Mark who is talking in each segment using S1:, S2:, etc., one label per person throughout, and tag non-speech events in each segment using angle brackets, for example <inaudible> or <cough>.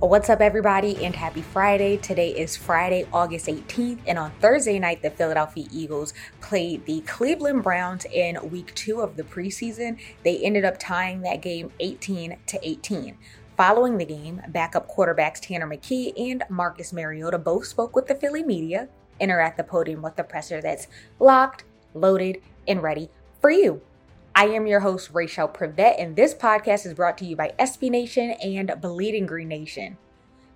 S1: What's up, everybody, and happy Friday. Today is Friday, August 18th, and on Thursday night, the Philadelphia Eagles played the Cleveland Browns in week two of the preseason. They ended up tying that game 18 to 18. Following the game, backup quarterbacks Tanner McKee and Marcus Mariota both spoke with the Philly media and are at the podium with the presser that's locked, loaded, and ready for you. I am your host, Rachel Prevet, and this podcast is brought to you by SB Nation and Bleeding Green Nation.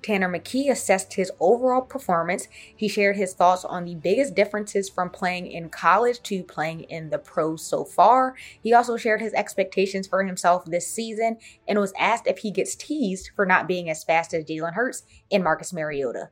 S1: Tanner McKee assessed his overall performance. He shared his thoughts on the biggest differences from playing in college to playing in the pros so far. He also shared his expectations for himself this season and was asked if he gets teased for not being as fast as Jalen Hurts and Marcus Mariota.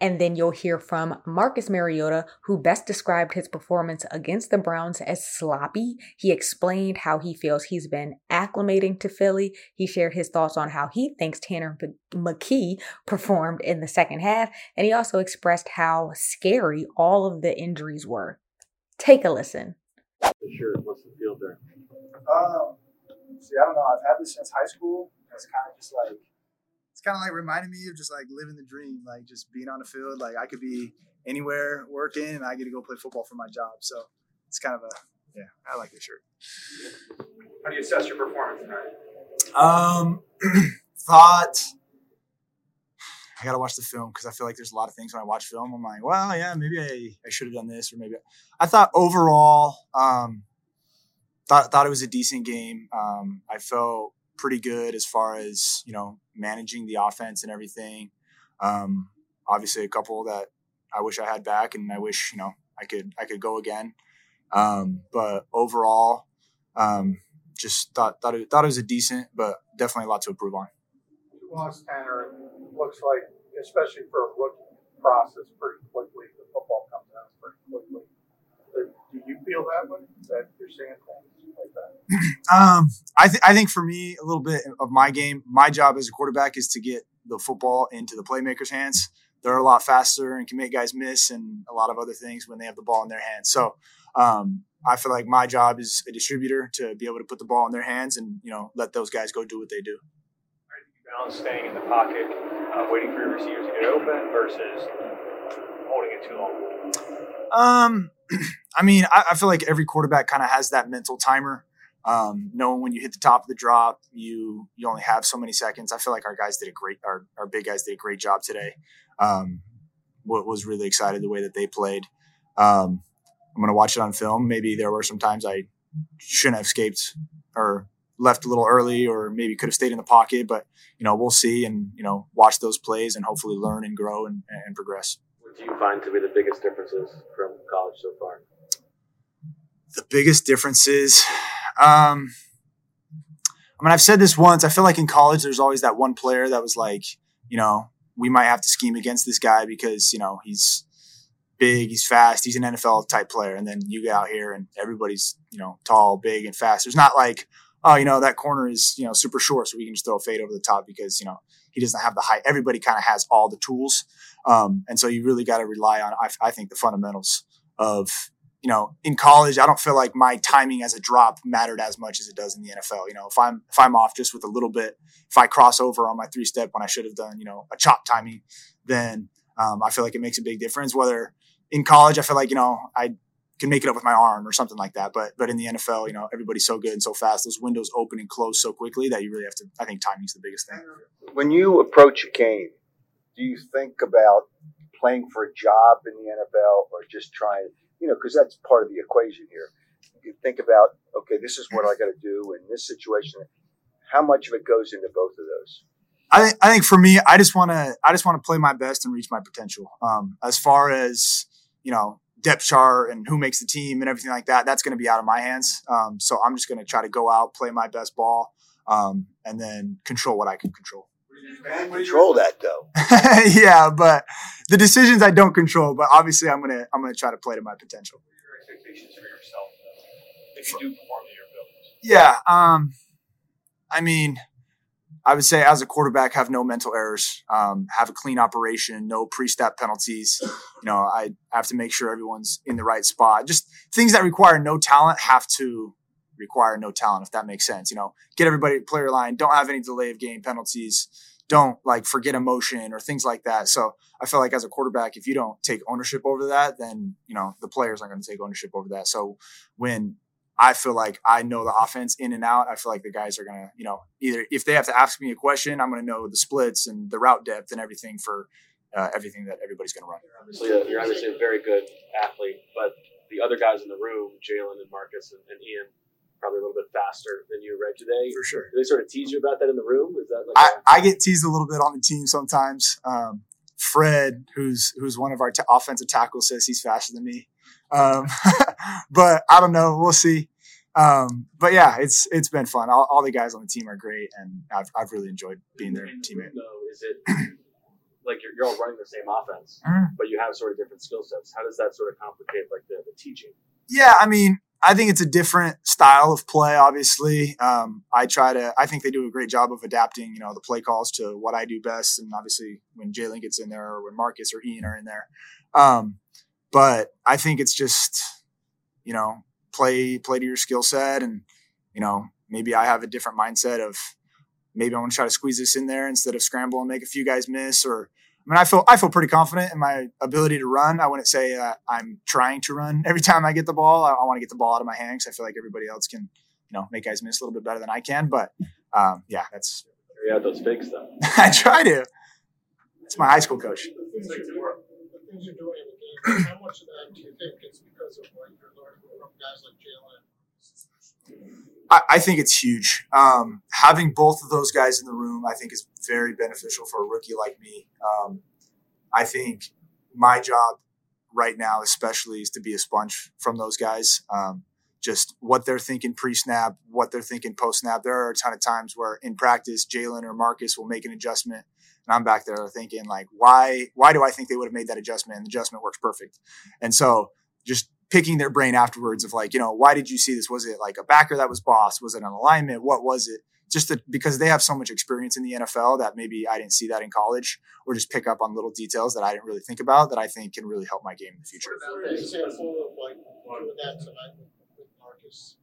S1: And then you'll hear from Marcus Mariota, who best described his performance against the Browns as sloppy. He explained how he feels he's been acclimating to Philly. He shared his thoughts on how he thinks Tanner McKee performed in the second half. And he also expressed how scary all of the injuries were. Take a listen.
S2: Sure, what's the feel there?
S3: Um, see, I don't know. I've had this since high school. It's kind of just like it's kind of like reminding me of just like living the dream, like just being on the field. Like I could be anywhere working, and I get to go play football for my job. So it's kind of a yeah, I like this shirt.
S2: How do you assess your performance tonight?
S3: Um, <clears throat> thought I gotta watch the film because I feel like there's a lot of things when I watch film. I'm like, well, yeah, maybe I, I should have done this, or maybe I thought overall, um, thought thought it was a decent game. Um, I felt pretty good as far as you know managing the offense and everything. Um, obviously, a couple that I wish I had back, and I wish you know I could I could go again. Um, but overall, um, just thought thought it, thought it was a decent, but definitely a lot to improve on.
S2: Lost Tanner looks like, especially for a rookie process, pretty quickly. The football comes out pretty quickly. Do you feel that way? That you're seeing things? <clears throat>
S3: um, I, th- I think for me, a little bit of my game, my job as a quarterback is to get the football into the playmakers' hands. They're a lot faster and can make guys miss and a lot of other things when they have the ball in their hands. So um, I feel like my job is a distributor to be able to put the ball in their hands and you know let those guys go do what they do.
S2: balance staying in the pocket, uh, waiting for your receivers to get open versus holding it too long?
S3: Um, <clears throat> I mean, I, I feel like every quarterback kind of has that mental timer. Um, knowing when you hit the top of the drop, you you only have so many seconds. I feel like our guys did a great, our, our big guys did a great job today. Um, was really excited the way that they played. Um, I'm going to watch it on film. Maybe there were some times I shouldn't have escaped or left a little early, or maybe could have stayed in the pocket. But you know, we'll see, and you know, watch those plays and hopefully learn and grow and, and progress.
S2: What do you find to be the biggest differences from college so far?
S3: the biggest differences. Um, I mean, I've said this once. I feel like in college, there's always that one player that was like, you know, we might have to scheme against this guy because you know he's big, he's fast, he's an NFL type player, and then you get out here and everybody's you know tall, big, and fast. There's not like, oh, you know, that corner is you know super short, so we can just throw a fade over the top because you know he doesn't have the height. Everybody kind of has all the tools, um, and so you really got to rely on, I, I think, the fundamentals of you know, in college, I don't feel like my timing as a drop mattered as much as it does in the NFL. You know, if I'm if I'm off just with a little bit, if I cross over on my three step when I should have done, you know, a chop timing, then um, I feel like it makes a big difference. Whether in college, I feel like you know I can make it up with my arm or something like that, but but in the NFL, you know, everybody's so good and so fast. Those windows open and close so quickly that you really have to. I think timing's the biggest thing.
S4: When you approach a game, do you think about playing for a job in the NFL or just trying? you know, because that's part of the equation here. You think about, okay, this is what I got to do in this situation. how much of it goes into both of those?
S3: I think I think for me, I just want to I just want to play my best and reach my potential. Um, as far as you know, depth chart and who makes the team and everything like that, that's going to be out of my hands. Um, so I'm just going to try to go out, play my best ball, um, and then control what I can control.
S4: Can control that though. <laughs>
S3: yeah, but the decisions I don't control. But obviously, I'm gonna I'm gonna try to play to my potential.
S5: What are your expectations for yourself though, if you do perform to your abilities?
S3: Yeah. Um, I mean, I would say as a quarterback, have no mental errors, um, have a clean operation, no pre-step penalties. You know, I have to make sure everyone's in the right spot. Just things that require no talent have to require no talent, if that makes sense. You know, get everybody player line, don't have any delay of game penalties, don't like forget emotion or things like that. So I feel like as a quarterback, if you don't take ownership over that, then you know the players aren't going to take ownership over that. So when I feel like I know the offense in and out. I feel like the guys are gonna, you know, either if they have to ask me a question, I'm gonna know the splits and the route depth and everything for uh, everything that everybody's gonna run.
S5: You're obviously, you're obviously a very good athlete, but the other guys in the room, Jalen and Marcus and, and Ian, probably a little bit faster than you read today.
S3: For sure.
S5: Do they sort of tease you about that in the room? Is that like
S3: I,
S5: a-
S3: I get teased a little bit on the team sometimes. Um, Fred, who's who's one of our t- offensive tackles, says he's faster than me. Um, <laughs> but I don't know. We'll see. Um, but yeah, it's it's been fun. All, all the guys on the team are great, and I've I've really enjoyed being their teammate.
S5: though, is it like you're, you're all running the same offense,
S3: Mhm.
S5: but you have sort of different skill sets? How does that sort of complicate like the, the teaching?
S3: Yeah, I mean, I think it's a different style of play. Obviously, um, I try to. I think they do a great job of adapting, you know, the play calls to what I do best. And obviously, when Jalen gets in there, or when Marcus or Ian are in there, um, but I think it's just, you know, play play to your skill set, and you know, maybe I have a different mindset of maybe I want to try to squeeze this in there instead of scramble and make a few guys miss, or I mean, I feel I feel pretty confident in my ability to run. I wouldn't say uh, I'm trying to run every time I get the ball. I, I want to get the ball out of my hands. I feel like everybody else can, you know, make guys miss a little bit better than I can. But um, yeah, that's
S5: You had those fakes though. <laughs>
S3: I try to. It's my high school coach.
S6: the things you're doing, the things you're doing in the game, how much of that do you think is because of what you're learning from guys like Jalen?
S3: I, I think it's huge. Um, having both of those guys in the room, I think, is very beneficial for a rookie like me. Um, I think my job right now, especially, is to be a sponge from those guys. Um, just what they're thinking pre-snap, what they're thinking post-snap. There are a ton of times where in practice, Jalen or Marcus will make an adjustment, and I'm back there thinking like, why? Why do I think they would have made that adjustment? And the adjustment works perfect. And so, just picking their brain afterwards of like, you know, why did you see this? Was it like a backer that was boss? Was it an alignment? What was it? Just that because they have so much experience in the NFL that maybe I didn't see that in college, or just pick up on little details that I didn't really think about that I think can really help my game in the future.
S6: Is example like doing that tonight with, with Marcus?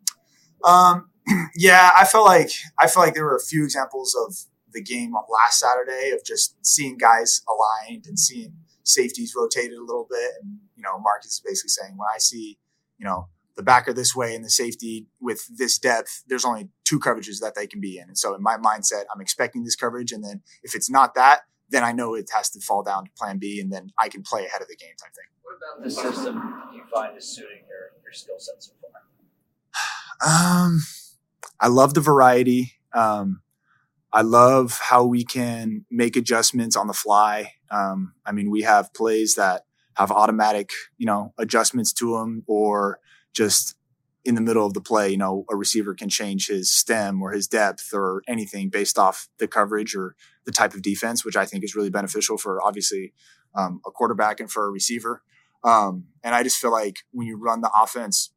S3: Um, <clears throat> yeah, I felt like I felt like there were a few examples of the game last Saturday of just seeing guys aligned and seeing safeties rotated a little bit, and you know, Marcus is basically saying when I see, you know, the backer this way and the safety with this depth, there's only two coverages that they can be in, and so in my mindset, I'm expecting this coverage, and then if it's not that, then I know it has to fall down to Plan B, and then I can play ahead of the game type thing.
S7: What about the system do you find is suiting your, your skill set so far?
S3: Um, I love the variety. Um, I love how we can make adjustments on the fly. Um, I mean, we have plays that have automatic, you know, adjustments to them, or just in the middle of the play, you know, a receiver can change his stem or his depth or anything based off the coverage or the type of defense, which I think is really beneficial for obviously um, a quarterback and for a receiver. Um, and I just feel like when you run the offense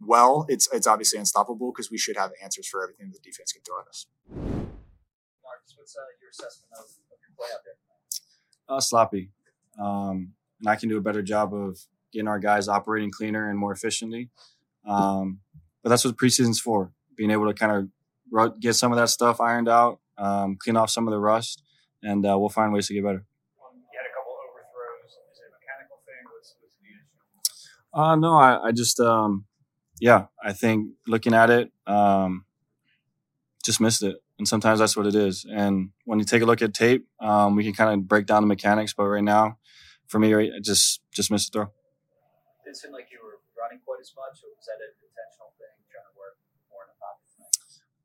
S3: well, it's it's obviously unstoppable because we should have answers for everything the defense can throw at us.
S7: Marcus, what's uh, your assessment of, of your play out there?
S8: uh, sloppy. Um, and I can do a better job of getting our guys operating cleaner and more efficiently. Um, but that's what preseason's for, being able to kind of get some of that stuff ironed out, um, clean off some of the rust, and uh, we'll find ways to get better.
S7: You had a couple overthrows. Is it mechanical thing? What's, what's the issue?
S8: Uh, no, I, I just, um, yeah, I think looking at it, um, just missed it. And sometimes that's what it is. And when you take a look at tape, um, we can kind of break down the mechanics. But right now, for me, right, I just just missed the throw.
S7: Did it seem like you were running quite as much, or was that an intentional thing, trying to work more in the pocket?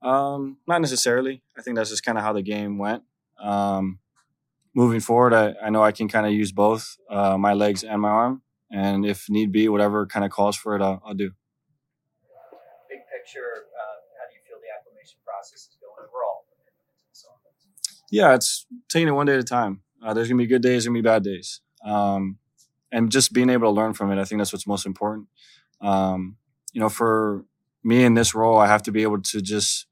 S8: Um, not necessarily. I think that's just kind of how the game went. Um, moving forward, I, I know I can kind of use both uh, my legs and my arm, and if need be, whatever kind of calls for it, I'll, I'll do.
S7: Big picture, uh, how do you feel the acclimation process is going overall?
S8: Yeah, it's taking it one day at a time. Uh, there's gonna be good days, there's gonna be bad days, um, and just being able to learn from it. I think that's what's most important. Um, you know, for me in this role, I have to be able to just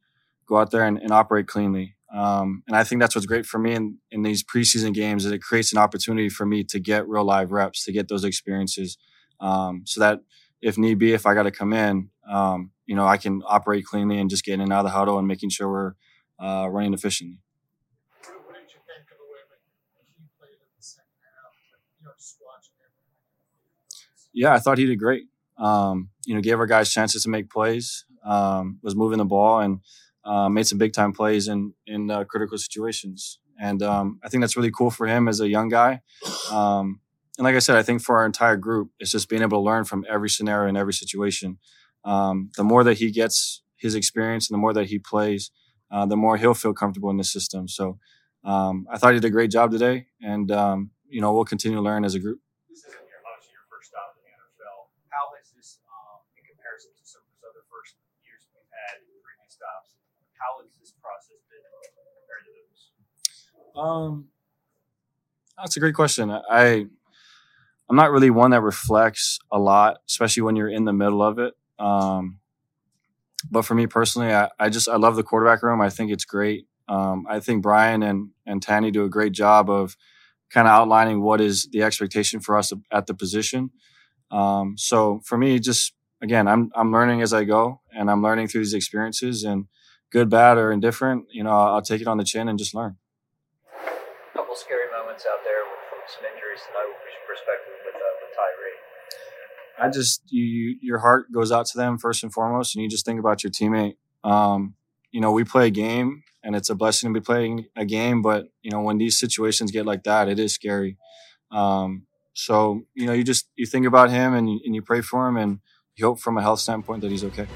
S8: go out there and, and operate cleanly. Um, and I think that's what's great for me in, in these preseason games is it creates an opportunity for me to get real live reps, to get those experiences, um, so that if need be, if I got to come in, um, you know, I can operate cleanly and just get in and out of the huddle and making sure we're uh, running efficiently.
S6: What did you think of the way that he played in the second half? You know, just watching him.
S8: Yeah, I thought he did great. Um, you know, gave our guys chances to make plays, um, was moving the ball, and uh, made some big time plays in in uh, critical situations. And um, I think that's really cool for him as a young guy. Um, and like I said, I think for our entire group, it's just being able to learn from every scenario and every situation. Um, the more that he gets his experience and the more that he plays, uh, the more he'll feel comfortable in the system. So um, I thought he did a great job today, and um, you know we'll continue to learn as a group.
S7: This isn't your obviously your first stop in the NFL. How has this, um, in comparison to some of those other first years we've had in previous stops, how has this process been compared to those?
S8: Um, that's a great question. I I'm not really one that reflects a lot, especially when you're in the middle of it. Um, but for me personally, I, I just I love the quarterback room. I think it's great. Um, I think Brian and and Tanney do a great job of kind of outlining what is the expectation for us at the position. Um, so for me, just again, I'm I'm learning as I go, and I'm learning through these experiences, and good, bad, or indifferent, you know, I'll, I'll take it on the chin and just learn.
S7: Couple scary moments out there with, from some injuries tonight. Was your perspective with uh, with Tyrie?
S8: I just you your heart goes out to them first and foremost, and you just think about your teammate. Um, you know, we play a game, and it's a blessing to be playing a game. But you know, when these situations get like that, it is scary. Um, so you know, you just you think about him, and you, and you pray for him, and you hope from a health standpoint that he's okay.